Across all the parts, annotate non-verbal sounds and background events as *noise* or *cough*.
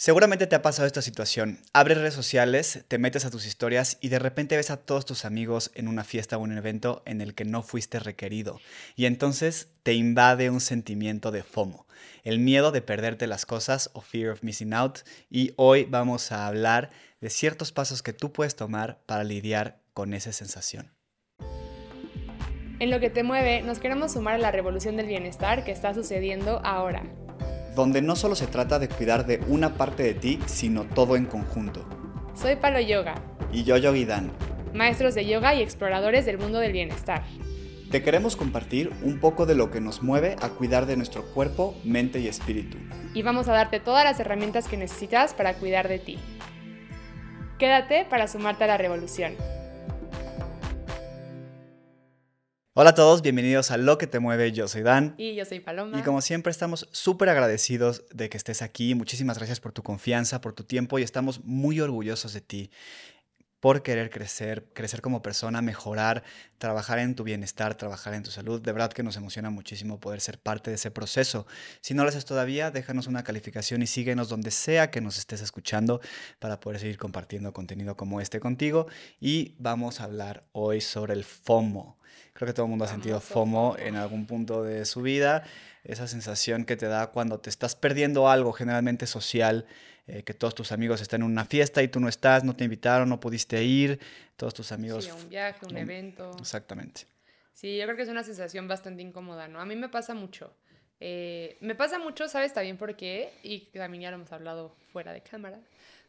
Seguramente te ha pasado esta situación. Abres redes sociales, te metes a tus historias y de repente ves a todos tus amigos en una fiesta o un evento en el que no fuiste requerido. Y entonces te invade un sentimiento de FOMO, el miedo de perderte las cosas o fear of missing out. Y hoy vamos a hablar de ciertos pasos que tú puedes tomar para lidiar con esa sensación. En lo que te mueve, nos queremos sumar a la revolución del bienestar que está sucediendo ahora donde no solo se trata de cuidar de una parte de ti, sino todo en conjunto. Soy Palo Yoga. Y yo Yogi Dan. Maestros de yoga y exploradores del mundo del bienestar. Te queremos compartir un poco de lo que nos mueve a cuidar de nuestro cuerpo, mente y espíritu. Y vamos a darte todas las herramientas que necesitas para cuidar de ti. Quédate para sumarte a la revolución. Hola a todos, bienvenidos a Lo que te mueve. Yo soy Dan. Y yo soy Paloma. Y como siempre estamos súper agradecidos de que estés aquí. Muchísimas gracias por tu confianza, por tu tiempo y estamos muy orgullosos de ti por querer crecer, crecer como persona, mejorar, trabajar en tu bienestar, trabajar en tu salud. De verdad que nos emociona muchísimo poder ser parte de ese proceso. Si no lo haces todavía, déjanos una calificación y síguenos donde sea que nos estés escuchando para poder seguir compartiendo contenido como este contigo. Y vamos a hablar hoy sobre el FOMO. Creo que todo el mundo ha sentido FOMO en algún punto de su vida. Esa sensación que te da cuando te estás perdiendo algo generalmente social, eh, que todos tus amigos están en una fiesta y tú no estás, no te invitaron, no pudiste ir, todos tus amigos... Sí, un viaje, un evento. Exactamente. Sí, yo creo que es una sensación bastante incómoda, ¿no? A mí me pasa mucho. Eh, me pasa mucho, ¿sabes también por qué? Y también ya lo hemos hablado fuera de cámara.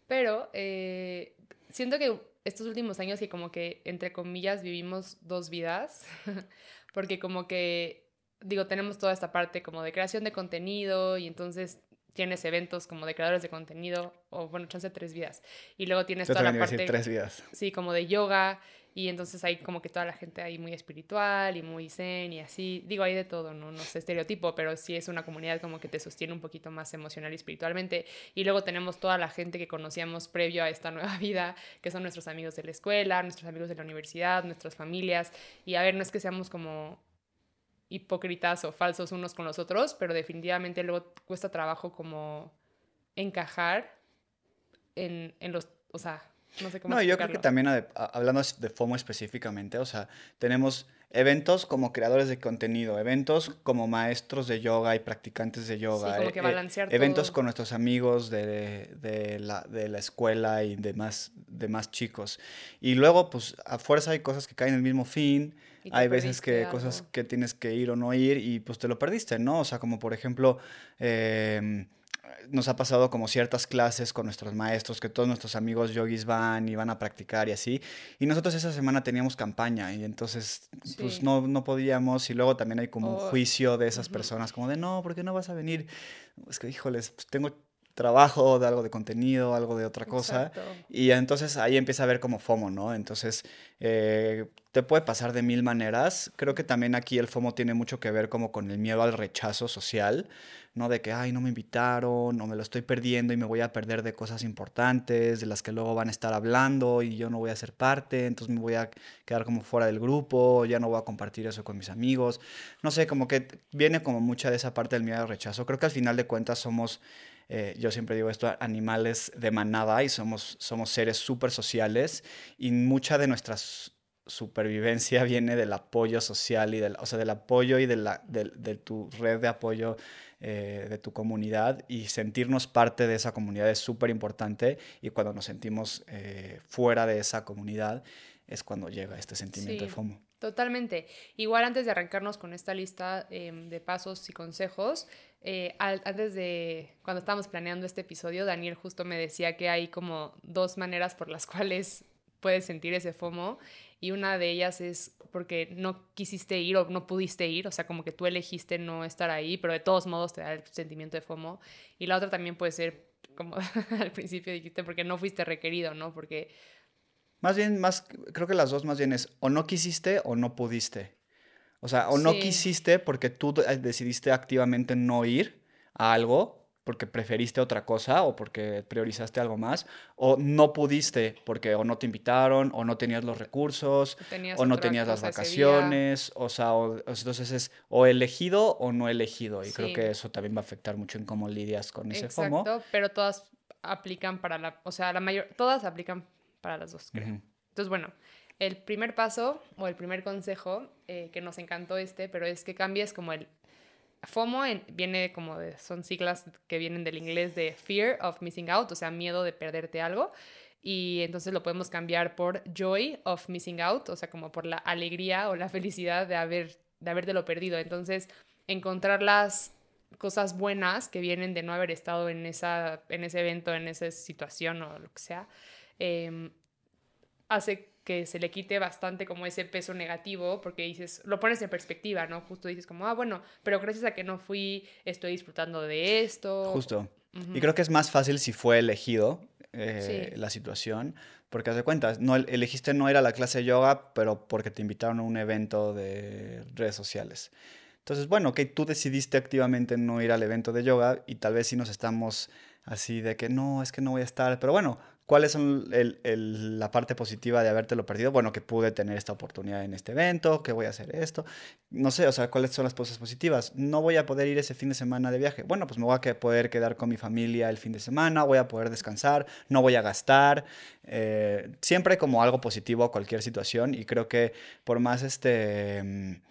Pero eh, siento que estos últimos años que como que, entre comillas, vivimos dos vidas, *laughs* porque como que, digo, tenemos toda esta parte como de creación de contenido y entonces tienes eventos como de creadores de contenido, o bueno, chance tres vidas. Y luego tienes toda la parte... tres vidas. Sí, como de yoga y entonces hay como que toda la gente ahí muy espiritual y muy zen y así. Digo, hay de todo, ¿no? No sé, estereotipo, pero sí es una comunidad como que te sostiene un poquito más emocional y espiritualmente. Y luego tenemos toda la gente que conocíamos previo a esta nueva *laughs* vida, que son nuestros amigos de la escuela, nuestros amigos de la universidad, nuestras familias. Y a ver, no es que seamos como hipócritas o falsos unos con los otros, pero definitivamente luego cuesta trabajo como encajar en, en los, o sea, no sé cómo No, yo creo que también hablando de FOMO específicamente, o sea, tenemos eventos como creadores de contenido, eventos como maestros de yoga y practicantes de yoga, sí, como que eh, balancear eventos con nuestros amigos de, de, la, de, la, escuela y de más, de más chicos. Y luego, pues, a fuerza hay cosas que caen en el mismo fin, hay veces que cosas que tienes que ir o no ir y pues te lo perdiste, ¿no? O sea, como por ejemplo... Eh, nos ha pasado como ciertas clases con nuestros maestros, que todos nuestros amigos yogis van y van a practicar y así. Y nosotros esa semana teníamos campaña y entonces pues no, no podíamos. Y luego también hay como un juicio de esas personas, como de, no, ¿por qué no vas a venir? Es que, híjoles, pues tengo trabajo de algo de contenido, algo de otra cosa. Y entonces ahí empieza a ver como FOMO, ¿no? Entonces eh, te puede pasar de mil maneras. Creo que también aquí el FOMO tiene mucho que ver como con el miedo al rechazo social, ¿no? De que, ay, no me invitaron, o me lo estoy perdiendo y me voy a perder de cosas importantes, de las que luego van a estar hablando y yo no voy a ser parte, entonces me voy a quedar como fuera del grupo, ya no voy a compartir eso con mis amigos. No sé, como que viene como mucha de esa parte del miedo al rechazo. Creo que al final de cuentas somos eh, yo siempre digo esto, animales de manada y somos, somos seres súper sociales y mucha de nuestra supervivencia *laughs* viene del apoyo social y del, o sea, del apoyo y de, la, de, tu red de apoyo eh, de tu comunidad y sentirnos parte de esa comunidad es súper importante y cuando nos sentimos eh, fuera de esa comunidad es cuando llega este sentimiento de FOMO. Totalmente. Igual antes de arrancarnos con esta lista em, de pasos y consejos, eh, antes de cuando estábamos planeando este episodio, Daniel justo me decía que hay como dos maneras por las *laughs* cuales puedes sentir ese FOMO y una de ellas es porque no quisiste ir o no pudiste ir, o sea, como que tú elegiste no estar ahí, pero de todos modos te da el sentimiento de FOMO. Y la otra también puede ser, como *laughs* al principio dijiste, porque no fuiste requerido, ¿no? Porque más bien, más, creo que las dos más bien es o no quisiste o no pudiste. O sea, o no quisiste porque tú decidiste activamente no ir a algo porque preferiste otra cosa o porque priorizaste algo más, o no pudiste porque o no te invitaron, o no tenías los recursos, o no tenías las vacaciones, o sea, entonces es o elegido o no elegido, y creo que eso también va a afectar mucho en cómo lidias con ese FOMO. Exacto, pero todas aplican para la, o sea, la mayor, todas aplican para las dos, creo. Entonces, bueno, el primer paso o el primer consejo, eh, que nos encantó este, pero es que cambies como el FOMO, viene como de, son siglas que vienen del inglés de Fear of Missing Out, o sea, miedo de perderte algo. Y entonces lo podemos cambiar por Joy of Missing Out, o sea, como por la alegría o la *laughs* felicidad de, haber, de lo perdido. Entonces, encontrar las cosas buenas que vienen de no haber estado en, esa, en ese evento, en esa situación o lo que sea, eh, hace que se le quite bastante como ese peso negativo, porque dices, lo pones en perspectiva, ¿no? Justo dices como, ah, bueno, pero gracias a que no fui, estoy disfrutando de esto. Justo. Y creo que es más fácil si fue elegido eh, la situación, porque haz de cuentas, no, elegiste no ir a la clase de yoga, pero porque te invitaron a un evento de redes sociales. Entonces, bueno, que tú decidiste activamente no ir al evento de yoga y tal vez si nos estamos así de que no, es que no voy a estar, pero bueno, ¿Cuál es la parte positiva de habértelo perdido? Bueno, que pude tener esta oportunidad en este evento, que voy a hacer esto. No sé, o sea, ¿cuáles son las cosas positivas? No voy a poder ir ese fin de semana de viaje. Bueno, pues me voy a poder quedar con mi familia el fin de semana, voy a poder descansar, no voy a gastar. Eh, siempre como algo positivo a cualquier situación y creo que por más este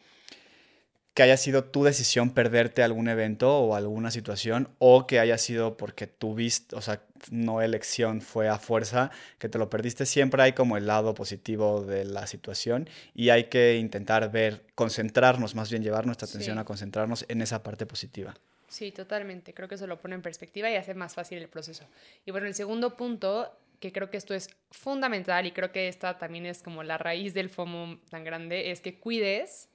que haya sido tu decisión perderte algún evento o alguna situación o que haya sido porque tuviste, o sea, no elección, fue a fuerza, que te lo perdiste, siempre hay como el lado positivo de la situación y hay que intentar ver, concentrarnos, más bien llevar nuestra atención a concentrarnos en esa parte positiva. Sí, totalmente. Creo que eso lo pone en perspectiva y hace más fácil el proceso. Y bueno, el segundo punto, que creo que esto es fundamental y creo que esta también es como la raíz del FOMO tan grande, es que cuides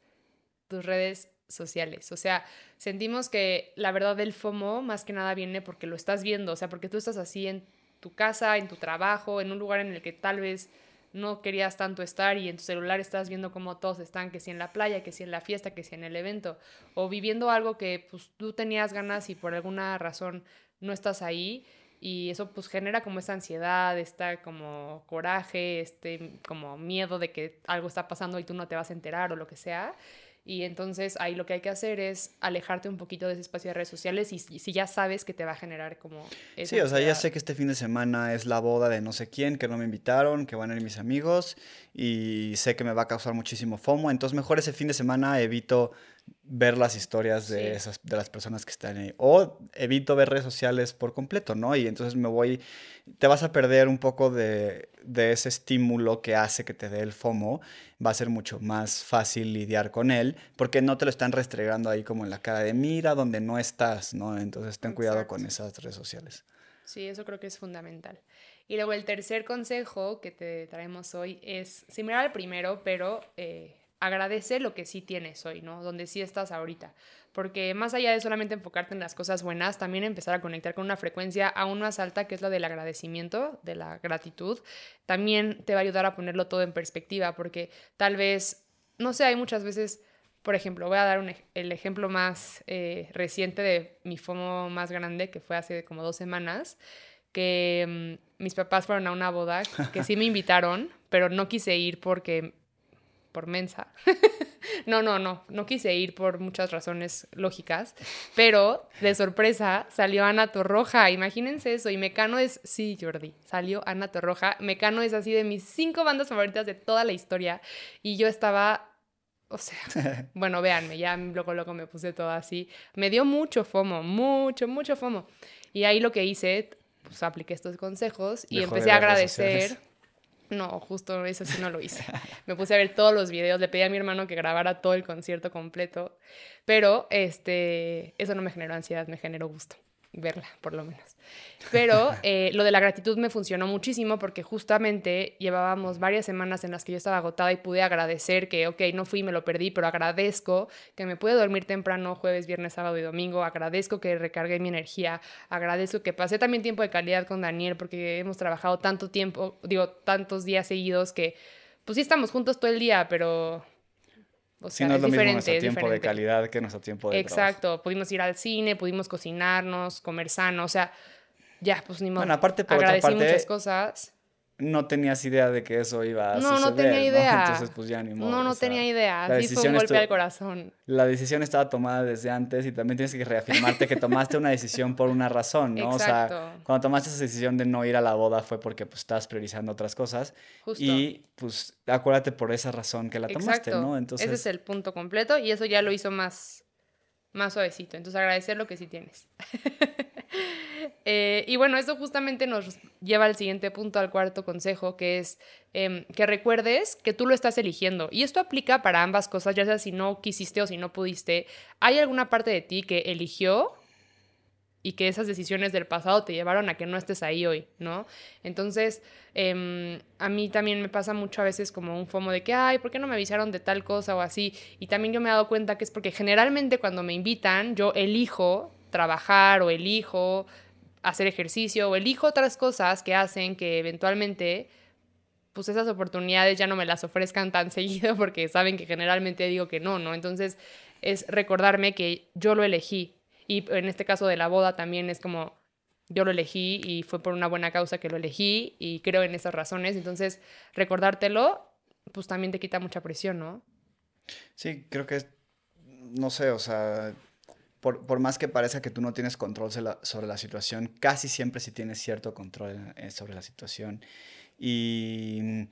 tus redes sociales. O sea, sentimos que la verdad del FOMO más que nada viene porque lo estás viendo, o sea, porque tú estás así en tu casa, en tu trabajo, en un lugar en el que tal vez no querías tanto estar y en tu celular estás viendo cómo todos están, que si en la playa, que si en la fiesta, que si en el evento, o viviendo algo que pues tú tenías ganas y por alguna razón no estás ahí y eso pues genera como esa ansiedad, esta como coraje, este como miedo de que algo está pasando y tú no te vas a enterar o lo que sea. Y entonces ahí lo que hay que hacer es alejarte un poquito de ese espacio de redes sociales y, si ya sabes que te va a generar como... sí, o sea, ya sé que este fin de semana es la boda de no sé quién, que no me invitaron, que van a ir mis amigos y sé que me va a causar muchísimo FOMO, entonces mejor ese fin de semana evito ver las historias de, esas, de las personas que están ahí. O evito ver redes sociales por completo, ¿no? Y entonces me voy, te vas a perder un poco de, de, ese estímulo que hace que te dé el FOMO. Va a ser mucho más fácil lidiar con él porque no te lo están restregando ahí como en la cara de mira donde no estás, ¿no? Entonces ten cuidado con esas redes sociales. Sí, eso creo que es fundamental. Y luego el tercer consejo que te traemos hoy es similar al primero, pero... Eh, agradece lo que sí tienes hoy, ¿no? Donde sí estás ahorita. Porque más allá de solamente enfocarte en las cosas buenas, también empezar a conectar con una frecuencia aún más alta, que es la del agradecimiento, de la gratitud, también te va a ayudar a ponerlo todo en perspectiva, porque tal vez, no sé, hay muchas veces, por ejemplo, voy a dar el ejemplo más eh, reciente de mi FOMO más grande, que fue hace como dos semanas, que mm, mis papás fueron a una boda, que sí me invitaron, pero no quise ir porque por mensa. *laughs* no, no, no, no quise ir por muchas razones lógicas, pero de sorpresa salió Ana Torroja, imagínense eso, y Mecano es, sí, Jordi, salió Ana Torroja, Mecano es así de mis cinco bandas favoritas de toda la historia, y yo estaba... O sea, *laughs* bueno, véanme, ya luego, luego me puse todo así. Me dio mucho FOMO, mucho, mucho FOMO. Y ahí lo que hice, pues apliqué estos consejos y empecé a agradecer no, justo eso sí no lo hice. *laughs* Me puse a ver todos los videos, le pedí a mi hermano que grabara todo el concierto completo, pero este, eso no me generó ansiedad, me generó gusto verla, por lo menos. Pero *laughs* eh, lo de la gratitud me funcionó muchísimo porque justamente llevábamos varias semanas en las que yo estaba agotada y pude agradecer que, ok, no fui, me lo perdí, pero agradezco que me pude dormir temprano jueves, viernes, sábado y domingo, agradezco que recargué mi energía, agradezco que pasé también tiempo de calidad con Daniel porque hemos trabajado tanto tiempo, digo, tantos días seguidos que, pues sí estamos juntos todo el día, pero o sea, no es, lo mismo nuestro tiempo de calidad que nuestro tiempo de Exacto, pudimos ir al cine, pudimos cocinarnos, comer sano, o sea, ya, pues ni modo. Bueno, aparte por otra parte, muchas cosas. No tenías idea de que eso iba a no, suceder. No, no tenía idea. Entonces, pues ya ni modo. No, no tenía idea. Sí fue un golpe al corazón. La decisión estaba tomada desde antes y también tienes que reafirmarte que tomaste una decisión por una razón, ¿no? Exacto. O sea, cuando tomaste esa decisión de no ir a la boda fue porque pues estabas priorizando otras cosas. Justo. Y pues acuérdate por esa razón que la tomaste, ¿no? Entonces... Ese es el punto completo y eso ya lo hizo más, más suavecito. Entonces agradecer lo que sí tienes. *laughs* Eh, y bueno, eso justamente nos lleva al siguiente punto, al cuarto consejo, que es em, que recuerdes que tú lo estás eligiendo. Y esto aplica para ambas cosas, ya sea si no quisiste o si no pudiste. Hay alguna parte de ti que eligió y que esas decisiones del pasado te llevaron a que no estés ahí hoy, ¿no? Entonces, em, a mí también me pasa mucho a veces como un fomo de que, ay, ¿por qué no me avisaron de tal cosa o así? Y también yo me he dado cuenta que es porque generalmente cuando me invitan, yo elijo trabajar o elijo hacer ejercicio o elijo otras cosas que hacen que eventualmente pues esas oportunidades ya no me las ofrezcan tan *laughs* seguido porque saben que generalmente digo que no, ¿no? Entonces es recordarme que yo lo elegí y en este caso de la boda también es como yo lo elegí y fue por una buena causa que lo elegí y creo en esas razones, entonces recordártelo pues también te quita mucha presión, ¿no? Sí, creo que no sé, o sea, por, más que parezca que tú no tienes control sobre la, situación, casi siempre sí tienes cierto control eh, sobre la situación. Y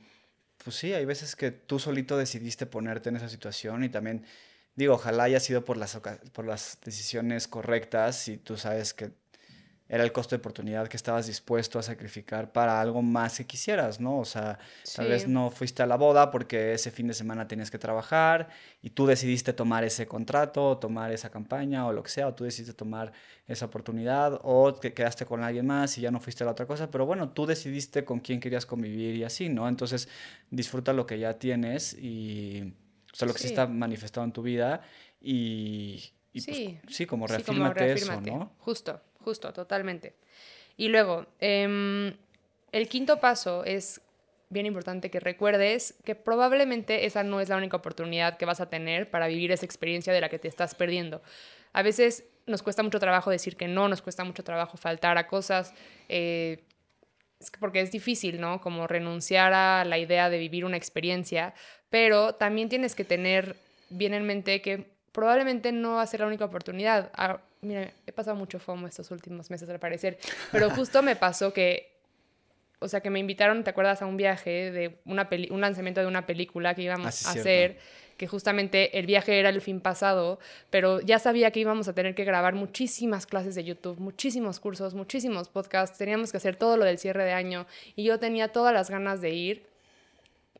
pues sí, hay veces que tú solito decidiste ponerte en esa situación y también, digo, ojalá haya sido por las, por las decisiones correctas y tú sabes que era el costo de oportunidad que estabas dispuesto a sacrificar para algo más que quisieras, ¿no? O sea, tal vez no fuiste a la boda porque ese fin de semana tenías que trabajar y tú decidiste tomar ese contrato, tomar esa campaña o lo que sea, o tú decidiste tomar esa oportunidad o te quedaste con alguien más y ya no fuiste a la otra cosa, pero bueno, tú decidiste con quién querías convivir y así, ¿no? Entonces, disfruta lo que ya tienes y, o sea, lo que sí, está manifestado en tu vida y, pues, sí. sí, como reafírmate, eso, ¿no? Justo. Justo, totalmente. Y luego, em, el quinto paso es bien importante que recuerdes que probablemente esa no es la única oportunidad que vas a tener para vivir esa experiencia de la que te estás perdiendo. A veces nos cuesta mucho trabajo decir que no, nos cuesta mucho trabajo faltar a cosas, eh, porque es difícil, ¿no? Como renunciar a la idea de vivir una experiencia, pero también tienes que tener bien en mente que probablemente no va a ser la única oportunidad. Mira, he pasado mucho FOMO estos últimos meses al parecer, pero *laughs* justo me pasó que, o sea, que me invitaron, ¿te acuerdas? A un viaje de una un lanzamiento de una película que íbamos ah, a hacer, que justamente el viaje era el fin pasado, pero ya sabía que íbamos a tener que grabar muchísimas clases de YouTube, muchísimos cursos, muchísimos podcasts, teníamos que hacer todo lo del cierre de año y yo tenía todas las ganas de ir,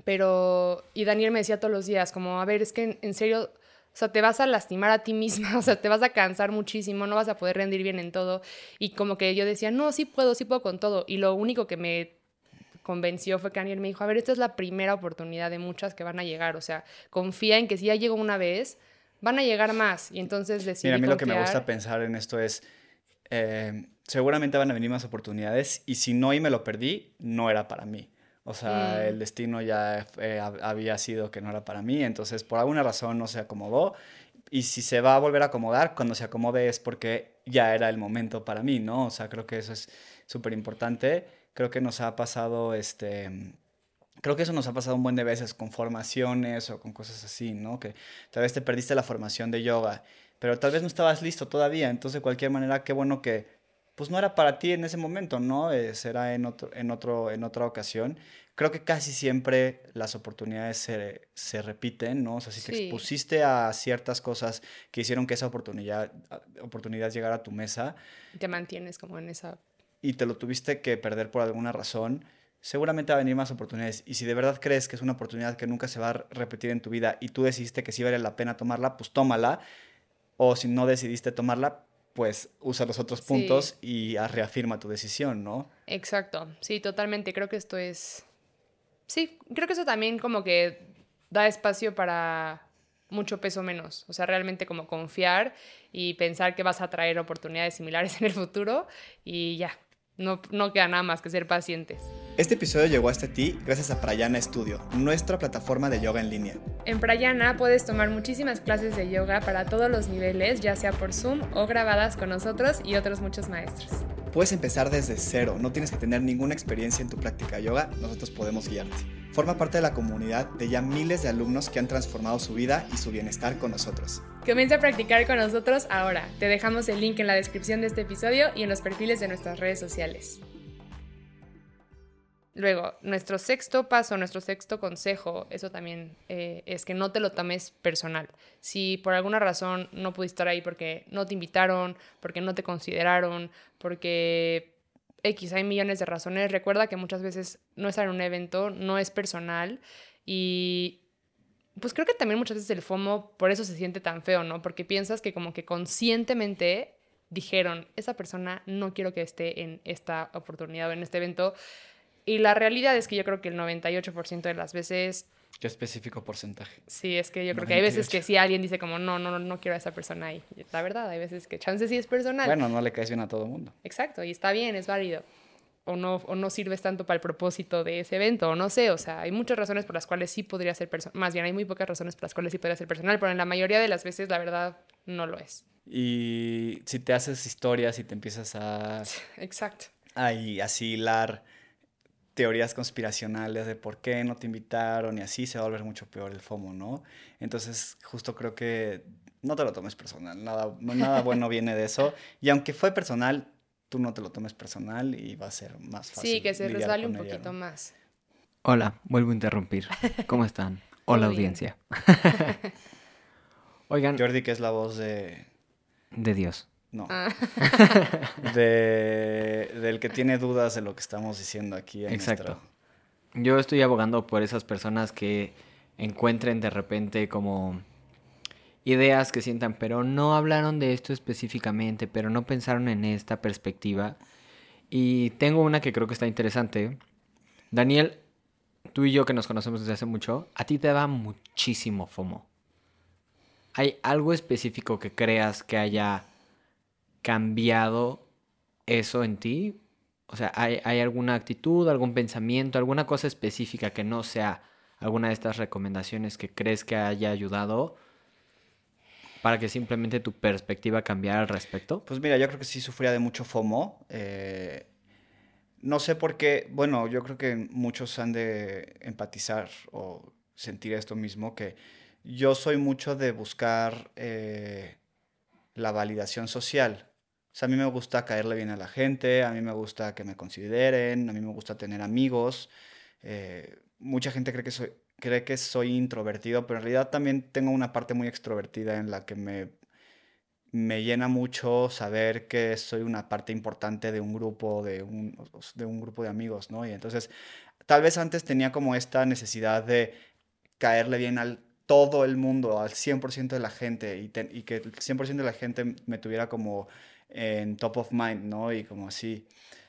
pero, y Daniel me decía todos los días, como, a ver, es que en serio o sea, te vas a lastimar a ti misma, *laughs* o sea, te vas a cansar muchísimo, no vas a poder rendir bien en todo. Y como que yo decía, no, sí puedo, sí puedo con todo. Y lo único que me convenció fue que Daniel me dijo, a ver, esta es la primera oportunidad de muchas que van a llegar. O sea, confía en que si ya llegó una vez, van a llegar más. Y entonces decidí Mira, a mí lo que me gusta pensar en esto es, eh, seguramente van a venir más oportunidades y si no y me lo perdí, no era para mí. O sea, mm. el destino ya eh, había sido que no era para mí, entonces por alguna razón no se acomodó. Y si se va a volver a acomodar, cuando se acomode es porque ya era el momento para mí, ¿no? O sea, creo que eso es súper importante. Creo que nos ha pasado, este, creo que eso nos ha pasado un buen de veces con formaciones o con cosas así, ¿no? Que tal vez te perdiste la formación de yoga, pero tal vez no estabas listo todavía. Entonces, de cualquier manera, qué bueno que pues no era para ti en ese momento, ¿no? Eh, será en, otro, en, otro, en otra ocasión. Creo que casi siempre las oportunidades se, se repiten, ¿no? O sea, si te expusiste a ciertas cosas que hicieron que esa oportunidad, oportunidad llegara a tu mesa. Te mantienes como en esa... Y te lo tuviste que perder por alguna razón, seguramente va a venir más oportunidades. Y si de verdad crees que es una oportunidad que nunca se va a repetir en tu vida y tú decidiste que sí vale la pena tomarla, pues tómala. O si no decidiste tomarla, pues usa los otros puntos y reafirma tu decisión, ¿no? Exacto, sí, totalmente. Creo que esto es... Sí, creo que eso también como que da espacio para mucho peso menos. O sea, realmente como confiar y pensar que vas a traer oportunidades similares *laughs* en el futuro y ya, no, no queda nada más que ser pacientes. Este episodio llegó hasta ti gracias a Prayana Studio, nuestra plataforma de yoga en línea. En Prayana puedes tomar muchísimas clases de yoga para todos los niveles, ya sea por Zoom o grabadas con nosotros y otros muchos maestros. Puedes empezar desde cero, no tienes que tener ninguna experiencia en tu práctica de yoga, nosotros podemos guiarte. Forma parte de la comunidad de ya miles de alumnos que han transformado su vida y su bienestar con nosotros. Comienza a practicar con nosotros ahora. Te dejamos el link en la descripción de este episodio y en los perfiles de nuestras redes sociales. Luego, nuestro sexto paso, nuestro sexto consejo, eso también eh, es que no te lo tomes personal. Si por alguna razón no pudiste estar ahí porque no te invitaron, porque no te consideraron, porque X, hay millones de razones, recuerda que muchas veces no estar en un evento no es personal y pues creo que también muchas veces el FOMO por eso se siente tan feo, ¿no? Porque piensas que como que conscientemente dijeron, esa persona no quiero que esté en esta oportunidad o en este evento y la realidad es que yo creo que el 98% de las veces... ¿Qué específico porcentaje? Sí, es que yo creo que hay veces que sí alguien dice como, no, no, no quiero a esa persona ahí. La verdad, hay veces que chance sí es personal. Bueno, no le caes bien a todo el mundo. Exacto, y está bien, es válido. O no, o no sirves tanto para el propósito de ese evento, o no sé, o sea, hay muchas razones por las cuales sí podría ser personal, más bien hay muy pocas razones por las cuales sí podría ser personal, pero en la mayoría de las veces la verdad no lo es. Y si te haces historias y te empiezas a... *laughs* Exacto. A, así hilar teorías conspiracionales de por qué no te invitaron y así se va a volver mucho peor el FOMO, ¿no? Entonces, justo creo que no te lo tomes personal, nada, nada *laughs* bueno viene de eso. Y aunque fue personal, tú no te lo tomes personal y va a ser más fácil. Sí, que se resbale un poquito más. Hola, vuelvo a interrumpir. ¿Cómo están? *laughs* Hola, audiencia. *laughs* Oigan. Jordi, que es la voz de. De Dios. No. Ah. *laughs* de, del que tiene dudas de lo que estamos diciendo aquí. En Exacto. Yo estoy abogando por esas personas que encuentren de repente como ideas que sientan, pero no hablaron de esto específicamente, pero no pensaron en esta perspectiva. Y tengo una que creo que está interesante. Daniel, tú y yo que nos conocemos desde hace mucho, a ti te da muchísimo FOMO. ¿Hay algo específico que creas que haya cambiado eso en ti? O sea, ¿hay, alguna actitud, algún pensamiento, alguna cosa específica que no sea alguna de estas recomendaciones que crees que haya ayudado para que simplemente tu perspectiva cambiara al respecto? Pues mira, yo creo que sí sufría de mucho FOMO. Eh, no sé por qué, bueno, yo creo que muchos han de empatizar o sentir esto mismo, que yo soy mucho de buscar eh, la validación social. O sea, a mí me gusta caerle bien a la gente, a mí me gusta que me consideren, a mí me gusta tener amigos. Eh, mucha gente cree que, soy, cree que soy introvertido, pero en realidad también tengo una parte muy extrovertida en la que me, me llena mucho saber que soy una parte importante de un grupo, de un, de un grupo de amigos, ¿no? Y entonces, tal vez antes tenía como esta necesidad de caerle bien al todo el mundo, al 100% de la gente, y, y que el 100% de la gente me tuviera como en top of mind, ¿no? Y como así.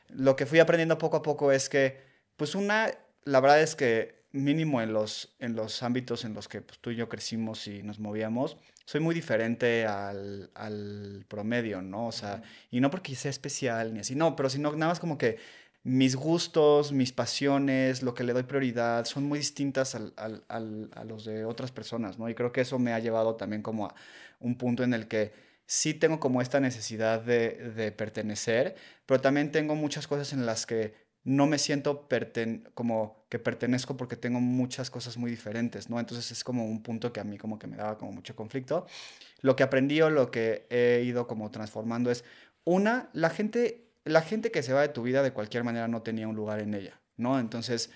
Lo que fui aprendiendo poco a poco es que, pues una, la verdad es que mínimo en los, en los ámbitos en los que pues, tú y yo crecimos y nos movíamos, soy muy diferente al, al promedio, ¿no? O sea, y no porque sea especial ni así, no, pero sino nada más como que mis gustos, mis pasiones, lo que le doy prioridad, son muy distintas al, al, al, a los de otras personas, ¿no? Y creo que eso me ha llevado también como a un punto en el que sí tengo como esta necesidad de, pertenecer, pero también tengo muchas cosas en las que no me siento como que pertenezco porque tengo muchas cosas muy diferentes, ¿no? Entonces es como un punto que a mí como que me daba como mucho conflicto. Lo que aprendí o lo que he ido como transformando es, una, la gente, la gente que se va de tu vida de cualquier manera no tenía un lugar en ella, ¿no? Entonces,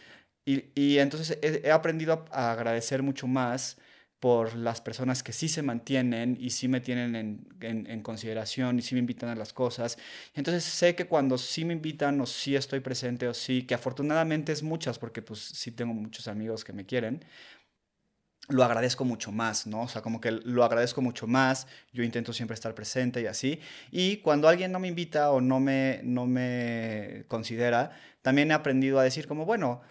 y, entonces he, aprendido a agradecer mucho más por las personas que sí se mantienen y sí me tienen en, consideración y sí me invitan a las cosas. Entonces sé que cuando sí me invitan o sí estoy presente o sí, que afortunadamente es muchas porque pues sí tengo muchos amigos que me quieren, lo agradezco mucho más, ¿no? O sea, como que lo agradezco mucho más, yo intento siempre estar presente y así. Y cuando alguien no me invita o no me, no me considera, también he aprendido a decir como, bueno,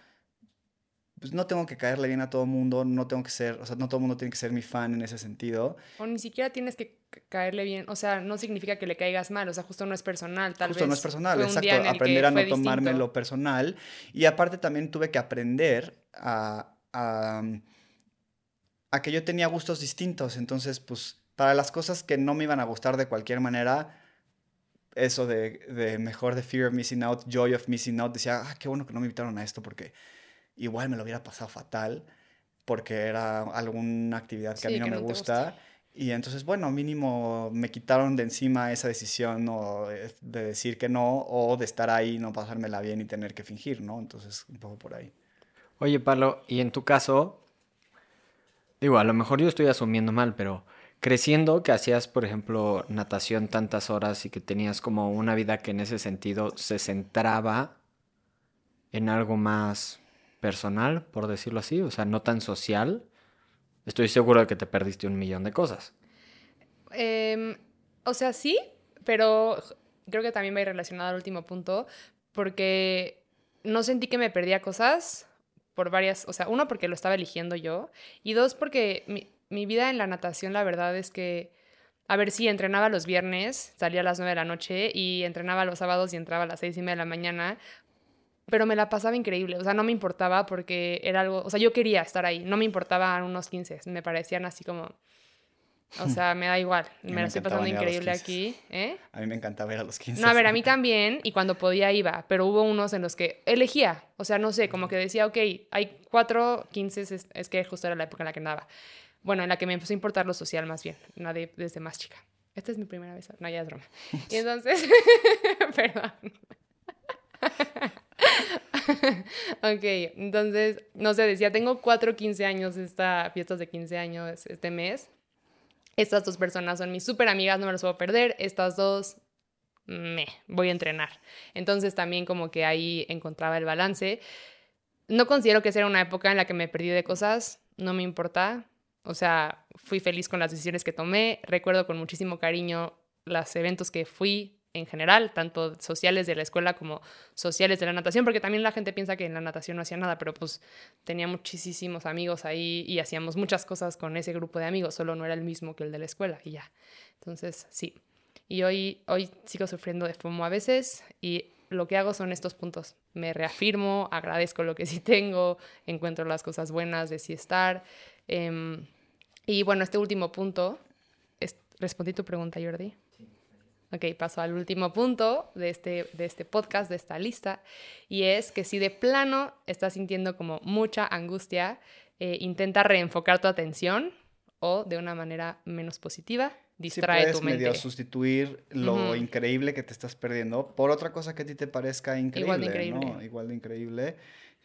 pues no tengo que caerle bien a todo el mundo, no tengo que ser, o sea, no todo el mundo tiene que ser mi fan en ese sentido. O ni siquiera tienes que caerle bien, o sea, no significa que le caigas mal, o sea, justo no es personal, tal justo no es personal, exacto, aprender a no tomarme lo personal. Y aparte también tuve que aprender a, a, a que yo tenía gustos distintos, entonces, pues, para las cosas que no me iban a gustar de cualquier manera, eso de, de mejor de fear of missing out, joy of missing out, decía, ah, qué bueno que no me invitaron a esto porque igual me lo hubiera pasado fatal porque era alguna actividad que a mí no me gusta. Y entonces, bueno, mínimo me quitaron de encima esa decisión o de decir que no o de estar ahí, no pasármela bien y tener que fingir, ¿no? Entonces, un poco por ahí. Oye, Pablo, y en tu caso, digo, a lo mejor yo estoy asumiendo mal, pero creciendo que hacías, por ejemplo, natación tantas horas y que tenías como una vida que en ese sentido se centraba en algo más personal, por decirlo así, o sea, no tan social Estoy seguro de que te perdiste un millón de cosas. Em, o sea, sí, pero creo que también va relacionado al último punto, porque no sentí que me perdía cosas por varias, o sea, uno porque lo estaba eligiendo yo, y dos porque mi, mi vida en la natación, la verdad es que, a ver, sí, entrenaba los viernes, salía a las nueve de la noche, y entrenaba los sábados y entraba a las seis y media de la mañana, pero me la pasaba increíble, o sea, no me importaba porque era algo, o sea, yo quería estar ahí, no me importaban unos 15, me parecían así como, o sea, me da igual, *laughs* me, la estoy pasando increíble aquí. ¿eh? A mí me encantaba ver a los 15. No, a ver, a mí también, y cuando podía iba, pero hubo unos en los que elegía, o sea, no sé, como que decía, ok, hay cuatro 15, es, que justo era la época en la que andaba. Bueno, en la que me empezó a importar lo social más bien, no desde más chica. Esta es mi primera vez, no, ya es broma. *laughs* Y entonces, *laughs* perdón. *laughs* ok, entonces, no sé, decía, tengo cuatro 15 años, esta fiestas de 15 años este mes. Estas dos personas son mis súper amigas, no me las puedo perder. Estas dos, me, voy a entrenar. Entonces también como que ahí encontraba el balance. No considero que sea una época en la que me perdí de cosas, no me importa. O sea, fui feliz con las decisiones que tomé. Recuerdo con muchísimo cariño los eventos que fui, en general, tanto sociales de la escuela como sociales de la natación, porque también la gente piensa que en la natación no hacía nada, pero pues tenía muchísimos amigos ahí y hacíamos muchas cosas con ese grupo de amigos, solo no era el mismo que el de la escuela y ya. Entonces, sí. Y hoy, hoy sigo sufriendo de FOMO a veces y lo que hago son estos puntos. Me reafirmo, agradezco lo que sí tengo, encuentro las cosas buenas de sí estar. Em, y bueno, este último punto, respondí tu pregunta, Jordi. Ok, paso al último punto de este, de este podcast, de esta lista, y es que si de plano estás sintiendo como mucha angustia, eh, intenta reenfocar tu atención o de una manera menos positiva, distrae tu mente. medio sustituir lo increíble que te estás perdiendo por otra cosa que a ti te parezca increíble. Igual de increíble. Igual de increíble.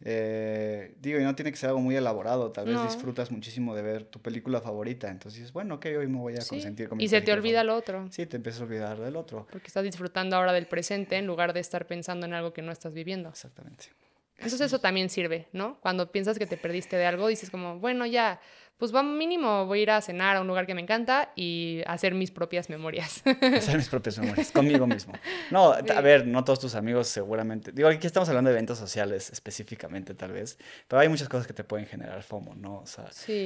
Eh, digo, y no tiene que ser algo muy elaborado, tal vez disfrutas muchísimo de ver tu película favorita, entonces dices, bueno, ok, hoy me voy a consentir con mi Y se te olvida lo otro. Sí, te empiezas a olvidar del otro. Porque estás disfrutando ahora del presente en lugar de estar pensando en algo que no estás viviendo. Exactamente. Entonces eso también sirve, ¿no? Cuando piensas que te perdiste de algo, dices como, bueno, ya, pues va mínimo, voy a ir a cenar a un lugar que me encanta y hacer mis propias memorias. Hacer mis propias *laughs* memorias, conmigo mismo. No, a ver, no todos tus amigos seguramente. Digo, aquí estamos hablando de eventos sociales específicamente, tal vez, pero hay muchas cosas que te pueden generar FOMO, ¿no? O sea,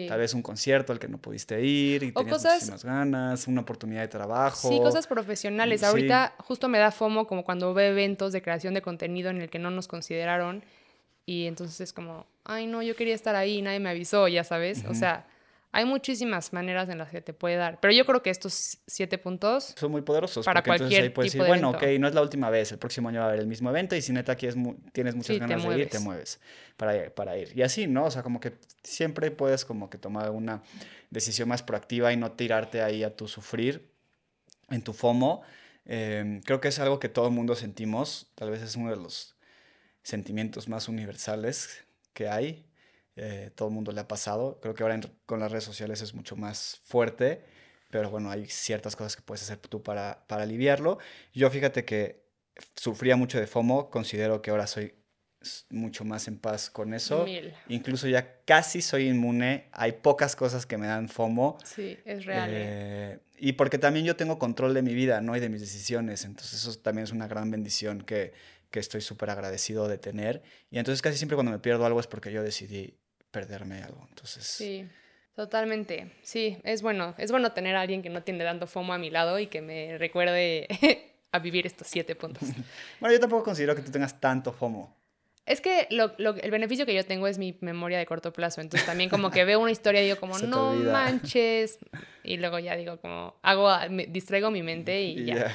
tal vez un concierto al que no pudiste ir y tenías muchísimas ganas, una oportunidad de trabajo. Sí, cosas profesionales. Ahorita justo me da FOMO como cuando veo eventos de creación de contenido en el que no nos consideraron y entonces es como, ay, no, yo quería estar ahí, nadie me avisó, ya sabes. O sea, hay muchísimas maneras en las que te puede dar. Pero yo creo que estos siete puntos son muy poderosos. Para cualquier tipo decir, bueno, ok, no es la última vez, el próximo año va a haber el mismo evento y si neta aquí tienes muchas ganas de ir, te mueves para, para ir. Y así, ¿no? O sea, como que siempre puedes como que tomar una decisión más proactiva y no tirarte ahí a tu sufrir en tu FOMO. Em, creo que es algo que todo el mundo sentimos. Tal vez es uno de los sentimientos más universales que hay. Eh, todo el mundo le ha pasado. Creo que ahora con las redes sociales es mucho más fuerte, pero bueno, hay ciertas cosas que puedes hacer tú para, para aliviarlo. Yo fíjate que sufría mucho de FOMO, considero que ahora soy mucho más en paz con eso. Incluso ya casi soy inmune. Hay pocas cosas que me dan FOMO. Sí, es real. ¿eh? Eh, y porque también yo tengo control de mi vida, ¿no? Y de mis decisiones. Entonces eso también es una gran bendición que, que estoy súper agradecido de tener. Y entonces casi siempre cuando me pierdo algo es porque yo decidí perderme algo. Entonces... Sí, totalmente. Sí, es bueno. Es bueno tener a alguien que no tiene dando FOMO a mi lado y que me recuerde *laughs* a vivir estos siete puntos. *laughs* bueno, yo tampoco considero que tú tengas tanto FOMO. Es que lo, lo, el beneficio que yo tengo es mi memoria de corto plazo. Entonces también como que veo una historia y digo como, *laughs* no manches. Y luego ya digo como, hago, me, distraigo mi mente y, ya.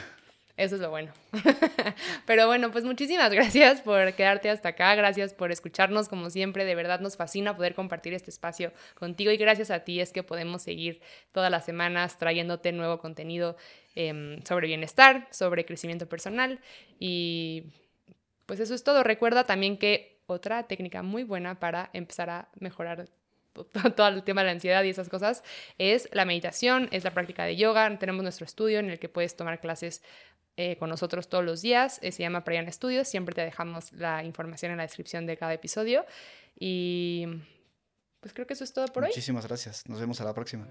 Eso es lo bueno. *laughs* Pero bueno, pues muchísimas gracias por quedarte hasta acá, gracias por escucharnos como siempre, de verdad nos fascina poder compartir este espacio contigo y gracias a ti es que podemos seguir todas las semanas trayéndote nuevo contenido em, sobre bienestar, sobre crecimiento personal y pues eso es todo. Recuerda también que otra técnica muy buena para empezar a mejorar *laughs* todo el tema de la ansiedad y esas cosas, es la meditación, es la práctica de yoga. Tenemos nuestro estudio en el que puedes tomar clases eh, con nosotros todos los días. Eh, se llama Prayan Studios. Siempre te dejamos la información en la descripción de cada episodio. Y pues creo que eso es todo por hoy. Muchísimas gracias. Nos vemos a la próxima.